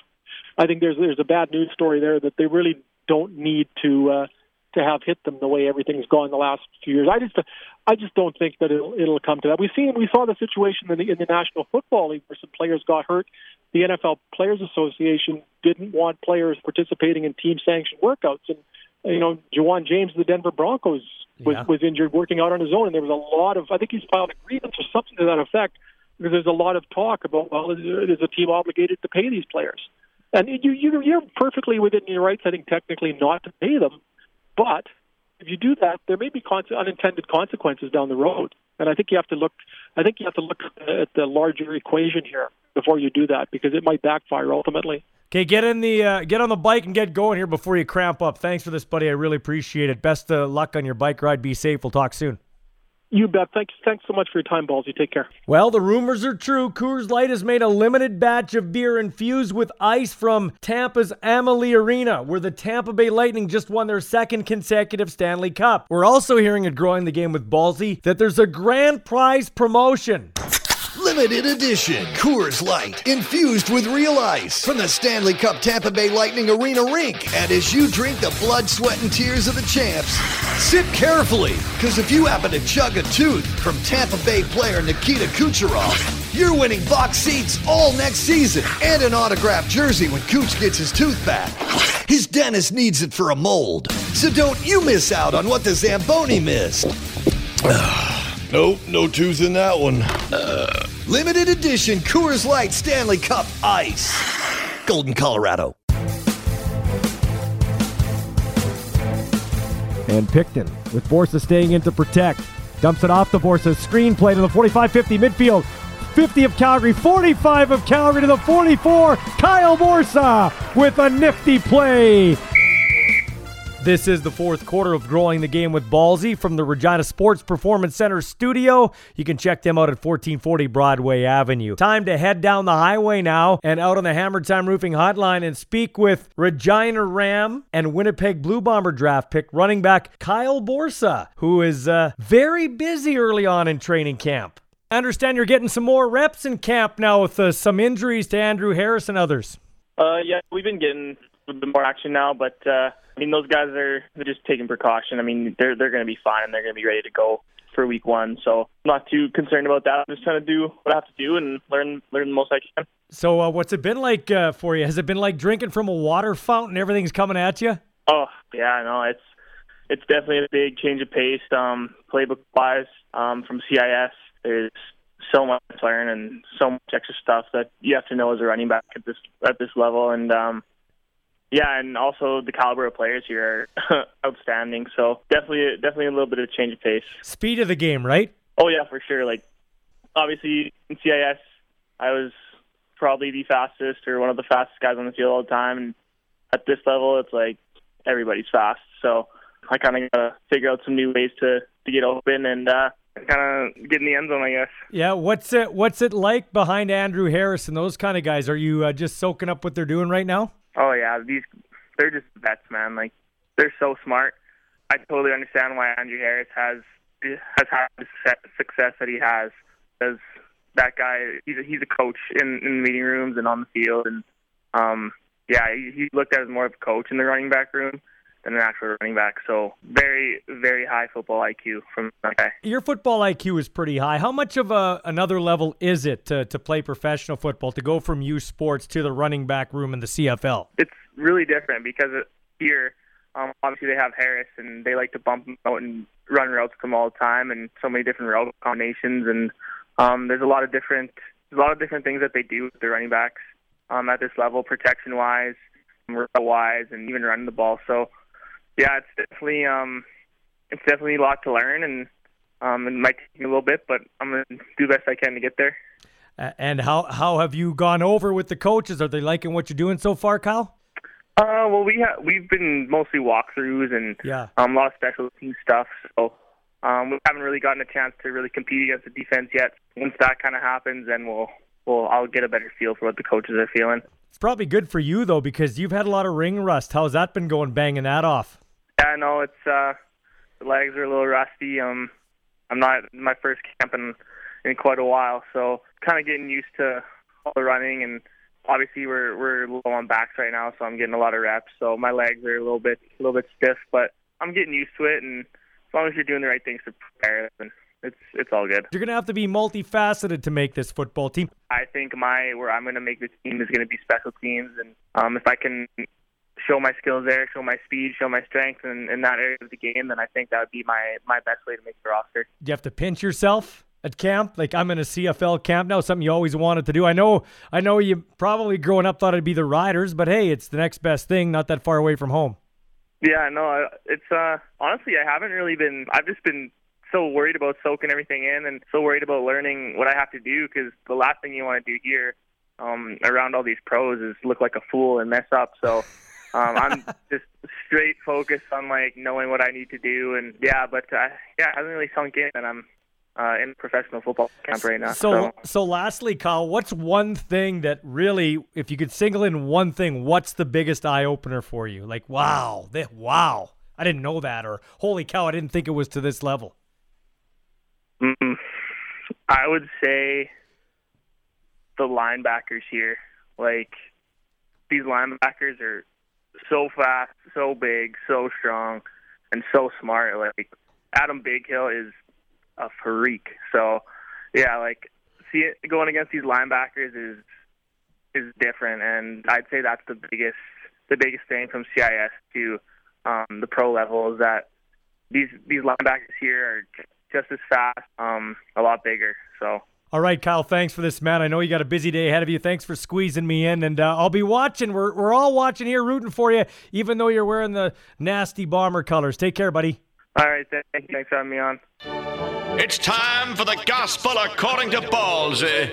I think there's there's a bad news story there that they really don't need to uh, to have hit them the way everything's gone the last few years. I just I just don't think that it'll it'll come to that. We've seen we saw the situation in the in the National Football League where some players got hurt the NFL Players Association didn't want players participating in team sanctioned workouts. And, you know, Ja'Wuan James of the Denver Broncos was, Yeah. was injured working out on his own. And there was a lot of, I think he's filed a grievance or something to that effect because there's a lot of talk about, well, is, is a team obligated to pay these players? And you, you, you're perfectly within your rights, I think, technically not to pay them. But if you do that, there may be con- unintended consequences down the road. And I think you have to look. I think you have to look at the larger equation here before you do that because it might backfire ultimately. Okay, get in the uh, get on the bike and get going here before you cramp up. Thanks for this, buddy. I really appreciate it. Best of luck on your bike ride. Be safe. We'll talk soon. You bet. Thanks. Thanks so much for your time, balls. You take care. Well, the rumors are true. Coors Light has made a limited batch of beer infused with ice from Tampa's Amalie Arena, where the Tampa Bay Lightning just won their second consecutive Stanley Cup. We're also hearing at Growing the Game with Ballsy that there's a grand prize promotion. Limited edition Coors Light, infused with real ice from the Stanley Cup Tampa Bay Lightning Arena rink. And as you drink the blood, sweat, and tears of the champs, sip carefully, because if you happen to chug a tooth from Tampa Bay player Nikita Kucherov, you're winning box seats all next season and an autographed jersey when Cooch gets his tooth back. His dentist needs it for a mold, so don't you miss out on what the Zamboni missed. Nope, no tooth in that one. Uh, limited edition Coors Light Stanley Cup Ice. Golden, Colorado. And Picton with Borsa staying in to protect. Dumps it off the Borsa. Screenplay to the 45 50 midfield. 50 of Calgary, 45 of Calgary to the 44. Kyle Borsa with a nifty play. This is the fourth quarter of Growing the Game with Ballsy from the Regina Sports Performance Center studio. You can check them out at 1440 Broadway Avenue. Time to head down the highway now and out on the Hammer Time Roofing Hotline and speak with Regina Ram and Winnipeg Blue Bomber draft pick running back Kyle Borsa, who is uh, very busy early on in training camp. I understand you're getting some more reps in camp now with uh, some injuries to Andrew Harris and others. Uh, yeah, we've been getting a bit more action now, but uh, I mean, those guys are they're just taking precaution. I mean, they're they're going to be fine and they're going to be ready to go for week one. So I'm not too concerned about that. I'm just trying to do what I have to do and learn learn the most I can. So, uh, what's it been like uh, for you? Has it been like drinking from a water fountain? Everything's coming at you? Oh yeah, I know it's it's definitely a big change of pace. Um, playbook wise, um, from CIS, there's so much to learn and so much extra stuff that you have to know as a running back at this at this level. And um, yeah, and also the caliber of players here are outstanding. So definitely definitely a little bit of change of pace. Speed of the game, right? Oh yeah, for sure. Like obviously in CIS, I was probably the fastest or one of the fastest guys on the field all the time. And at this level, it's like everybody's fast. So I kind of gotta figure out some new ways to to get open and uh, kind of get in the end zone, I guess. Yeah. What's it What's it like behind Andrew Harris and those kind of guys? Are you uh, just soaking up what they're doing right now? Oh yeah, these they're just vets, man. Like they're so smart. I totally understand why Andrew Harris has has had the success- that he has because that guy he's a, he's a coach in in meeting rooms and on the field and um yeah he, he's looked at as more of a coach in the running back room than an actual running back. So very very high football IQ from that guy. Your football IQ is pretty high. How much of a, another level is it to, to play professional football, to go from U Sports to the running back room in the CFL? it's really different because here, um, obviously they have Harris and they like to bump him out and run routes to him all the time, and so many different route combinations, and um, there's a lot of different a lot of different things that they do with the running backs um, at this level, protection wise, route wise, and even running the ball. So yeah, it's definitely um, it's definitely a lot to learn, and um, it might take me a little bit, but I'm gonna do the best I can to get there. And how how have you gone over with the coaches? Are they liking what you're doing so far, Kyle? Uh, well, we ha- we've been mostly walkthroughs and Yeah. um, a lot of special team stuff. So um, we haven't really gotten a chance to really compete against the defense yet. Once that kind of happens, then we'll we'll I'll get a better feel for what the coaches are feeling. It's probably good for you though because you've had a lot of ring rust. How's that been going? Banging that off. Yeah, no, it's uh, the legs are a little rusty. Um, I'm not in my first camp in in quite a while, so kind of getting used to all the running and. Obviously, we're we're low on backs right now, so I'm getting a lot of reps. So my legs are a little bit a little bit stiff, but I'm getting used to it. And as long as you're doing the right things to prepare, then it's it's all good. You're going to have to be multifaceted to make this football team. I think my where I'm going to make this team is going to be special teams, and um, if I can show my skills there, show my speed, show my strength in, in that area of the game, then I think that would be my my best way to make the roster. Do you have to pinch yourself at camp? Like I'm in a CFL camp now, something you always wanted to do. I know, I know you probably growing up thought it'd be the Riders, but hey, it's the next best thing, not that far away from home. Yeah, no, it's uh honestly I haven't really been. I've just been so worried about soaking everything in and so worried about learning what I have to do because the last thing you want to do here um, around all these pros is look like a fool and mess up. So um, I'm just straight focused on like knowing what I need to do and yeah, but uh, yeah, it hasn't really sunk in and I'm uh, in professional football camp right now. So, so, so lastly, Kyle, what's one thing that really, if you could single in one thing, what's the biggest eye opener for you? Like, wow, they, wow, I didn't know that, or holy cow, I didn't think it was to this level. Mm, I would say the linebackers here. Like these linebackers are so fast, so big, so strong, and so smart. Like Adam Bighill is a freak. So yeah, like see it going against these linebackers is is different, and I'd say that's the biggest the biggest thing from CIS to um, the pro level is that these these linebackers here are just as fast, um, a lot bigger. So. All right, Kyle. Thanks for this, man. I know you got a busy day ahead of you. Thanks for squeezing me in, and uh, I'll be watching. We're we're all watching here, rooting for you, even though you're wearing the nasty bomber colors. Take care, buddy. All right, thank you. Thanks for having me on. It's time for the gospel according to Ballsy.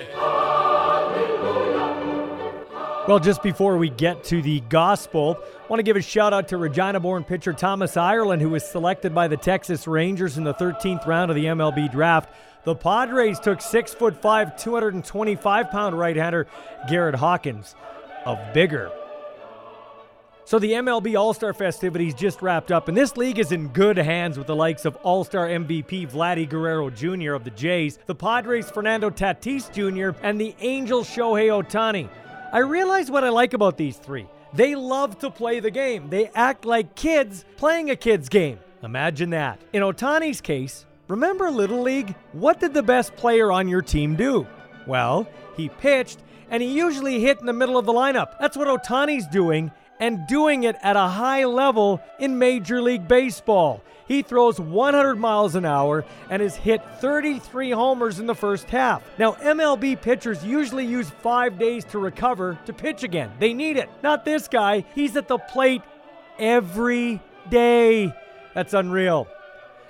Well, just before we get to the gospel, I want to give a shout out to Regina born pitcher Thomas Ireland, who was selected by the Texas Rangers in the 13th round of the MLB draft. The Padres took 6'5, 225 pound right hander Garrett Hawkins of Biggar. So the MLB All Star festivities just wrapped up, and this league is in good hands with the likes of All Star MVP Vladdy Guerrero Jr. of the Jays, the Padres Fernando Tatis Jr., and the Angels Shohei Ohtani. I realize what I like about these three. They love to play the game. They act like kids playing a kid's game. Imagine that. In Ohtani's case, remember Little League? What did the best player on your team do? Well, he pitched and he usually hit in the middle of the lineup. That's what Ohtani's doing and doing it at a high level in Major League Baseball. He throws 100 miles an hour and has hit 33 homers in the first half. Now, MLB pitchers usually use five days to recover to pitch again. They need it. Not this guy. He's at the plate every day. That's unreal.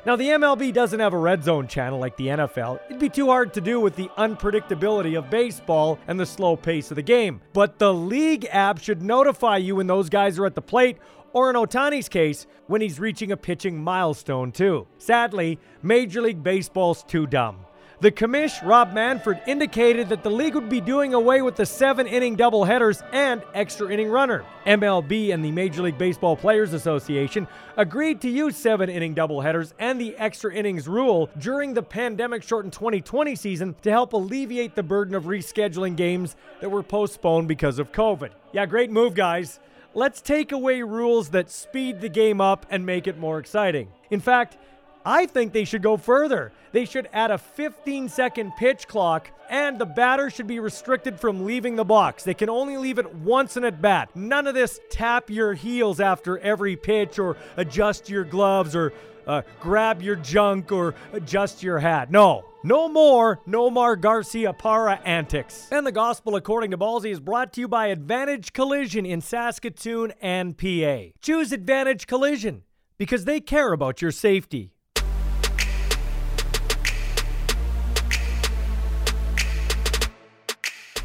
Now, the MLB doesn't have a red zone channel like the NFL. It'd be too hard to do with the unpredictability of baseball and the slow pace of the game. But the league app should notify you when those guys are at the plate, or in Ohtani's case, when he's reaching a pitching milestone, too. Sadly, Major League Baseball's too dumb. The commish, Rob Manfred, indicated that the league would be doing away with the seven inning doubleheaders and extra inning runner. MLB and the Major League Baseball Players Association agreed to use seven inning doubleheaders and the extra innings rule during the pandemic shortened 2020 season to help alleviate the burden of rescheduling games that were postponed because of COVID. Yeah, great move, guys. Let's take away rules that speed the game up and make it more exciting. In fact, I think they should go further. They should add a 15 second pitch clock, and the batter should be restricted from leaving the box. They can only leave it once in at bat. None of this tap your heels after every pitch, or adjust your gloves, or uh, grab your junk, or adjust your hat. No. No more Nomar Garciaparra antics. And the gospel according to Ballsy is brought to you by Advantage Collision in Saskatoon and PA. Choose Advantage Collision because they care about your safety.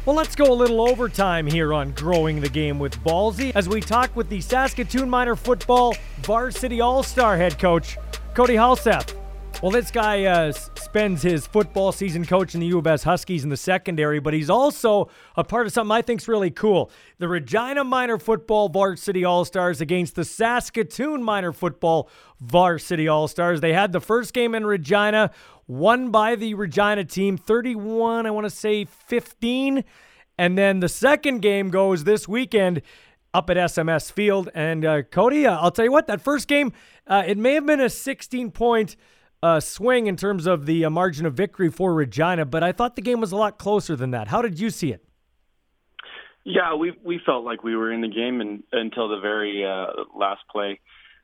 Well, let's go a little overtime here on Growing the Game with Ballsy as we talk with the Saskatoon Minor Football Varsity All Star head coach, Cody Halseth. Well, this guy uh, spends his football season coaching the U of S Huskies in the secondary, but he's also a part of something I think's really cool. The Regina Minor Football Varsity All Stars against the Saskatoon Minor Football Varsity All Stars. They had the first game in Regina, won by the Regina team 31, I want to say 15. And then the second game goes this weekend up at SMF Field. And uh, Cody, uh, I'll tell you what, that first game, uh, it may have been a 16 point uh, swing in terms of the uh, margin of victory for Regina, but I thought the game was a lot closer than that. How did you see it? Yeah, we we felt like we were in the game and, until the very uh, last play.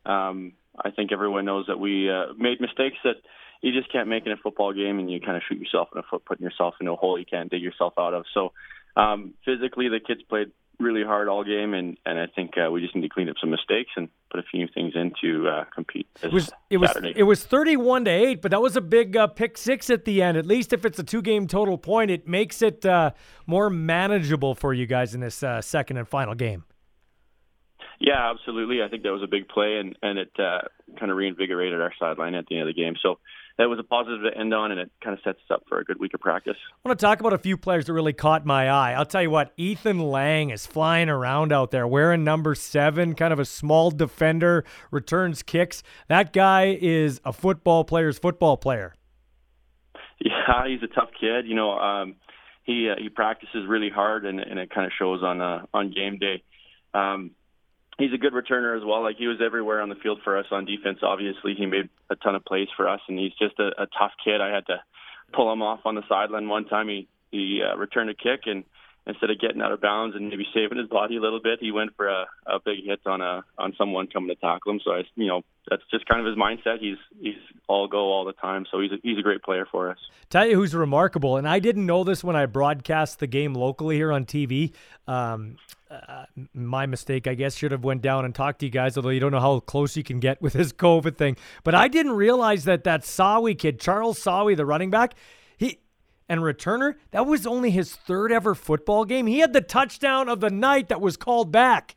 Um, I think everyone knows that we made mistakes that you just can't make in a football game, and you kind of shoot yourself in the foot, putting yourself in a hole you can't dig yourself out of. So um, physically, the kids played really hard all game, and and I think uh, we just need to clean up some mistakes and put a few things in to uh, compete. It was it was Saturday. it was thirty one to eight, but that was a big uh, pick six at the end. At least if it's a two game total point, it makes it uh, more manageable for you guys in this uh, second and final game. Yeah, absolutely. I think that was a big play, and and it uh, kind of reinvigorated our sideline at the end of the game. So that was a positive to end on, and it kind of sets us up for a good week of practice. I want to talk about a few players that really caught my eye. I'll tell you what, Ethan Lang is flying around out there wearing number seven, kind of a small defender, returns kicks. That guy is a football player's football player. Yeah, he's a tough kid. You know, um, he uh, he practices really hard, and, and it kind of shows on uh, on game day. Um, he's a good returner as well. Like he was everywhere on the field for us on defense. Obviously, he made a ton of plays for us, and he's just a, a tough kid. I had to pull him off on the sideline one time. He he uh, returned a kick, and instead of getting out of bounds and maybe saving his body a little bit, he went for a, a big hit on a on someone coming to tackle him. So I, you know, that's just kind of his mindset. He's he's all go all the time. So he's a, he's a great player for us. Tell you who's remarkable, and I didn't know this when I broadcast the game locally here on TV. Um, my mistake, I guess, should have went down and talked to you guys. Although you don't know how close you can get with this COVID thing, but I didn't realize that that Sawi kid, Charles Sawi, the running back, he and returner, that was only his third ever football game. He had the touchdown of the night that was called back.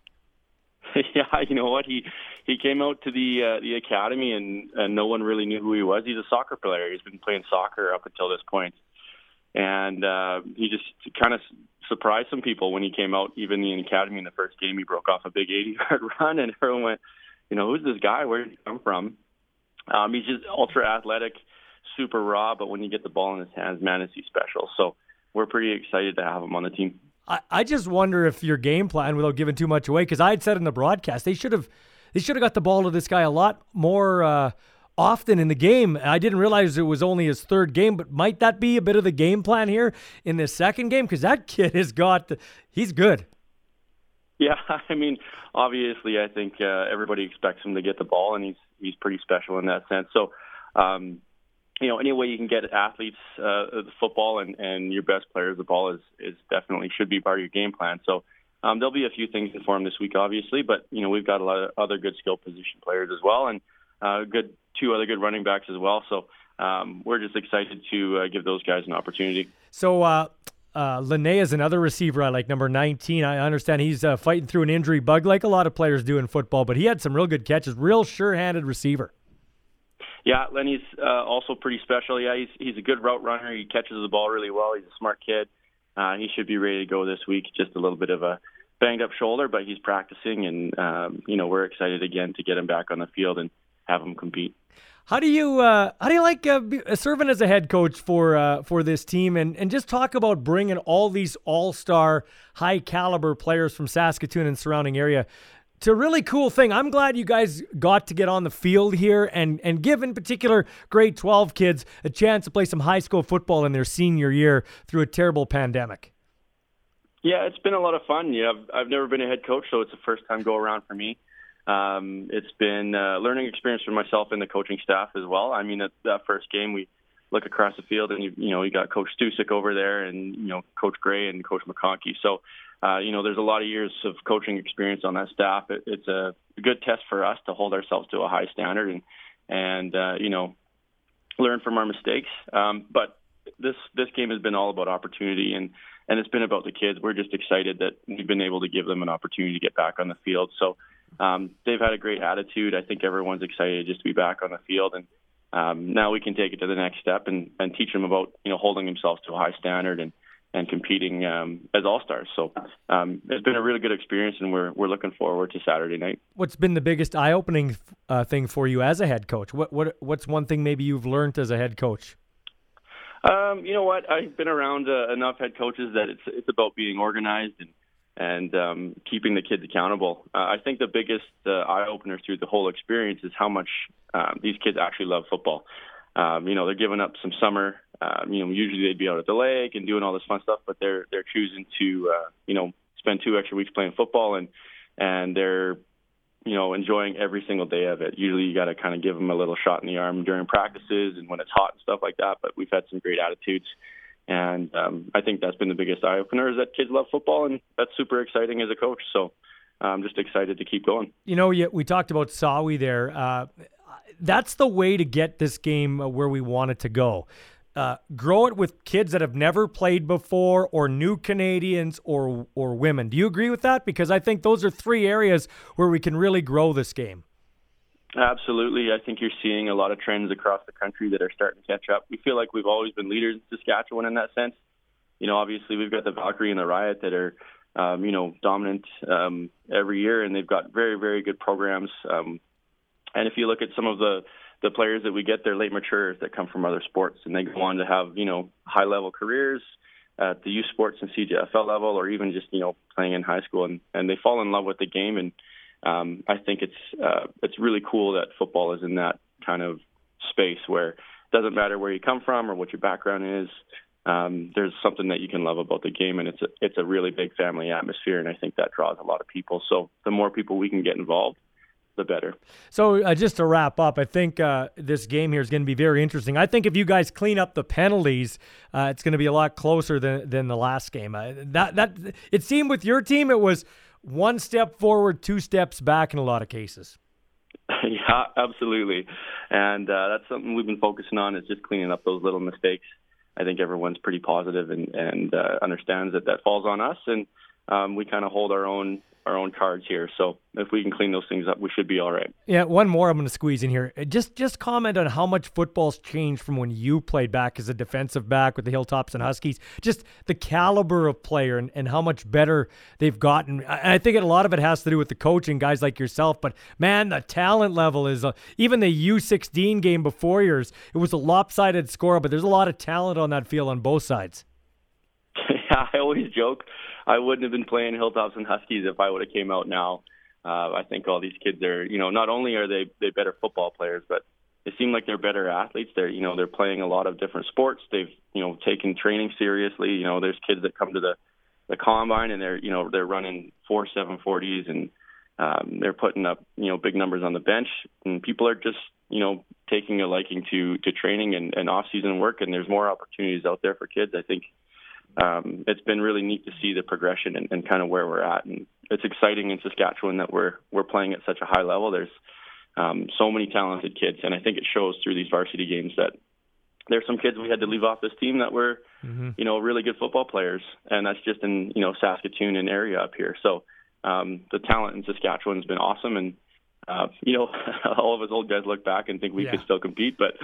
yeah, you know what he he came out to the uh, the academy and, and no one really knew who he was. He's a soccer player. He's been playing soccer up until this point, and uh, he just kind of surprised some people when he came out. Even in the academy in the first game, he broke off a big 80 yard run, and everyone went, you know, who's this guy? Where did he come from? Um, he's just ultra athletic, super raw, but when you get the ball in his hands, man, is he special. So we're pretty excited to have him on the team. I, I just wonder if your game plan, without giving too much away, because I had said in the broadcast they should have they should have got the ball to this guy a lot more uh, often in the game. I didn't realize it was only his third game, but might that be a bit of the game plan here in this second game? Because that kid has got he's good. Yeah, I mean, obviously, I think uh, everybody expects him to get the ball, and he's he's pretty special in that sense. So, um, you know, any way you can get athletes uh, the football and, and your best players the ball is is definitely should be part of your game plan. So, um, there'll be a few things to form this week, obviously, but you know, we've got a lot of other good skill position players as well, and uh, good two other good running backs as well. So. Um, we're just excited to uh, give those guys an opportunity. So, uh, uh, Linnea is another receiver I like, number 19. I understand he's uh, fighting through an injury bug like a lot of players do in football, but he had some real good catches, real sure handed receiver. Yeah, Lenny's uh, also pretty special. Yeah, he's he's a good route runner. He catches the ball really well. He's a smart kid. Uh, he should be ready to go this week. Just a little bit of a banged up shoulder, but he's practicing, and um, you know we're excited again to get him back on the field and have them compete. How do you uh, how do you like uh, serving as a head coach for uh, for this team and, and just talk about bringing all these all star high caliber players from Saskatoon and surrounding area to a really cool thing. I'm glad you guys got to get on the field here and and give in particular grade 12 kids a chance to play some high school football in their senior year through a terrible pandemic. Yeah, it's been a lot of fun. Yeah, I've, I've never been a head coach, so it's a first time go around for me. Um, it's been a learning experience for myself and the coaching staff as well. I mean, at that first game, we look across the field and you, you know you got Coach Stusik over there and you know Coach Gray and Coach McConkey. So uh, you know there's a lot of years of coaching experience on that staff. It, it's a good test for us to hold ourselves to a high standard and and uh, you know learn from our mistakes. Um, but this this game has been all about opportunity and and it's been about the kids. We're just excited that we've been able to give them an opportunity to get back on the field. So um, they've had a great attitude. I think everyone's excited just to be back on the field, and um, now we can take it to the next step and, and teach them about you know holding themselves to a high standard and and competing um, as all stars. So um, it's been a really good experience, and we're we're looking forward to Saturday night. What's been the biggest eye opening uh, thing for you as a head coach? What what what's one thing maybe you've learned as a head coach? Um, you know what? I've been around uh, enough head coaches that it's it's about being organized and and um, keeping the kids accountable. Uh, I think the biggest uh, eye opener through the whole experience is how much um, these kids actually love football. um, you know, they're giving up some summer. Um, you know, usually they'd be out at the lake and doing all this fun stuff, but they're they're choosing to uh, you know spend two extra weeks playing football and and they're you know enjoying every single day of it. Usually you got to kind of give them a little shot in the arm during practices and when it's hot and stuff like that. But we've had some great attitudes. And um, I think that's been the biggest eye opener is that kids love football, and that's super exciting as a coach. So I'm just excited to keep going. You know, we talked about Sawi there. Uh, that's the way to get this game where we want it to go. Uh, grow it with kids that have never played before, or new Canadians, or or women. Do you agree with that? Because I think those are three areas where we can really grow this game. Absolutely, I think you're seeing a lot of trends across the country that are starting to catch up. We feel like we've always been leaders in Saskatchewan in that sense. You know, obviously we've got the Valkyrie and the Riot that are, um, you know, dominant um, every year, and they've got very, very good programs. Um, and if you look at some of the the players that we get, they're late maturers that come from other sports, and they go on to have you know high level careers at the U Sports and CJFL level, or even just you know playing in high school, and and they fall in love with the game. And um, I think it's uh, it's really cool that football is in that kind of space where it doesn't matter where you come from or what your background is. Um, there's something that you can love about the game, and it's a, it's a really big family atmosphere, and I think that draws a lot of people. So the more people we can get involved, the better. So uh, just to wrap up, I think uh, this game here is going to be very interesting. I think if you guys clean up the penalties, uh, it's going to be a lot closer than than the last game. Uh, that that it seemed with your team, it was one step forward, two steps back in a lot of cases. yeah, absolutely, and uh, that's something we've been focusing on is just cleaning up those little mistakes. I think everyone's pretty positive and and uh, understands that that falls on us, and um, we kind of hold our own our own cards here. So if we can clean those things up, we should be all right. Yeah, one more I'm going to squeeze in here. Just just comment on how much football's changed from when you played back as a defensive back with the Hilltops and Huskies. Just the caliber of player and, and how much better they've gotten. I, I think a lot of it has to do with the coaching, guys like yourself. But man, the talent level is uh, even the U16 game before yours. It was a lopsided score, but there's a lot of talent on that field on both sides. yeah, I always joke I wouldn't have been playing Hilltops and Huskies if I would have came out now. Uh, I think all these kids are, you know, not only are they they better football players, but they seem like they're better athletes. They're, you know, they're playing a lot of different sports. They've, you know, taken training seriously. You know, there's kids that come to the the combine and they're, you know, they're running four seven forties and um, they're putting up, you know, big numbers on the bench. And people are just, you know, taking a liking to to training and, and off season work. And there's more opportunities out there for kids. I think um, it's been really neat to see the progression and, and kind of where we're at. And it's exciting in Saskatchewan that we're we're playing at such a high level. There's um, so many talented kids, and I think it shows through these varsity games that there's some kids we had to leave off this team that were, mm-hmm. you know, really good football players, and that's just in you know Saskatoon and area up here. So um, the talent in Saskatchewan has been awesome, and uh, you know, all of us old guys look back and think we yeah. could still compete, but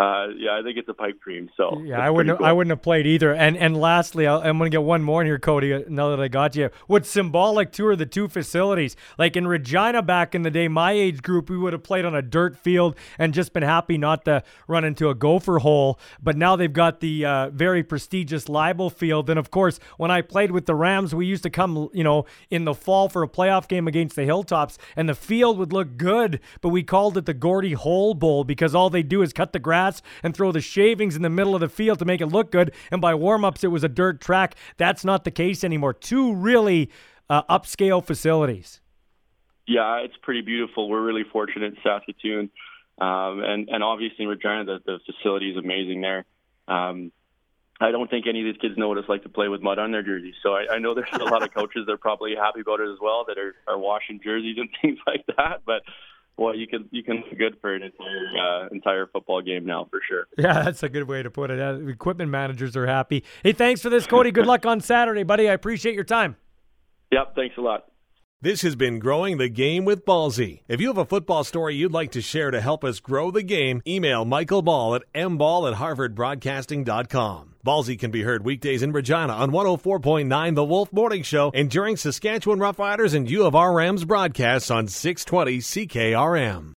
uh, yeah, I think it's a pipe dream. So yeah, I wouldn't, cool. I wouldn't have played either. And and lastly, i am going to get one more in here, Cody. Uh, now that I got you, what's symbolic too are the two facilities. Like in Regina back in the day, my age group, we would have played on a dirt field and just been happy not to run into a gopher hole. But now they've got the uh, very prestigious Leibel Field. And of course, when I played with the Rams, we used to come, you know, in the fall for a playoff game against the Hilltops, and the field would look good, but we called it the Gordie Hole Bowl because all they do is cut the grass and throw the shavings in the middle of the field to make it look good. And by warm ups, it was a dirt track. That's not the case anymore. Two really uh, upscale facilities. Yeah, it's pretty beautiful. We're really fortunate in Saskatoon. Um, and, and obviously in Regina, the, the facility is amazing there. Um, I don't think any of these kids know what it's like to play with mud on their jerseys. So I, I know there's a lot of coaches that are probably happy about it as well that are, are washing jerseys and things like that. But well, you can you can look good for an entire uh, entire football game now for sure. Yeah, that's a good way to put it. Uh, equipment managers are happy. Hey, thanks for this, Cody. Good luck on Saturday, buddy. I appreciate your time. Yep, thanks a lot. This has been Growing the Game with Ballsy. If you have a football story you'd like to share to help us grow the game, email Michael Ball at mball at harvardbroadcasting.com. Ballsy can be heard weekdays in Regina on 104.9 The Wolf Morning Show and during Saskatchewan Roughriders and U of R Rams broadcasts on 620 CKRM.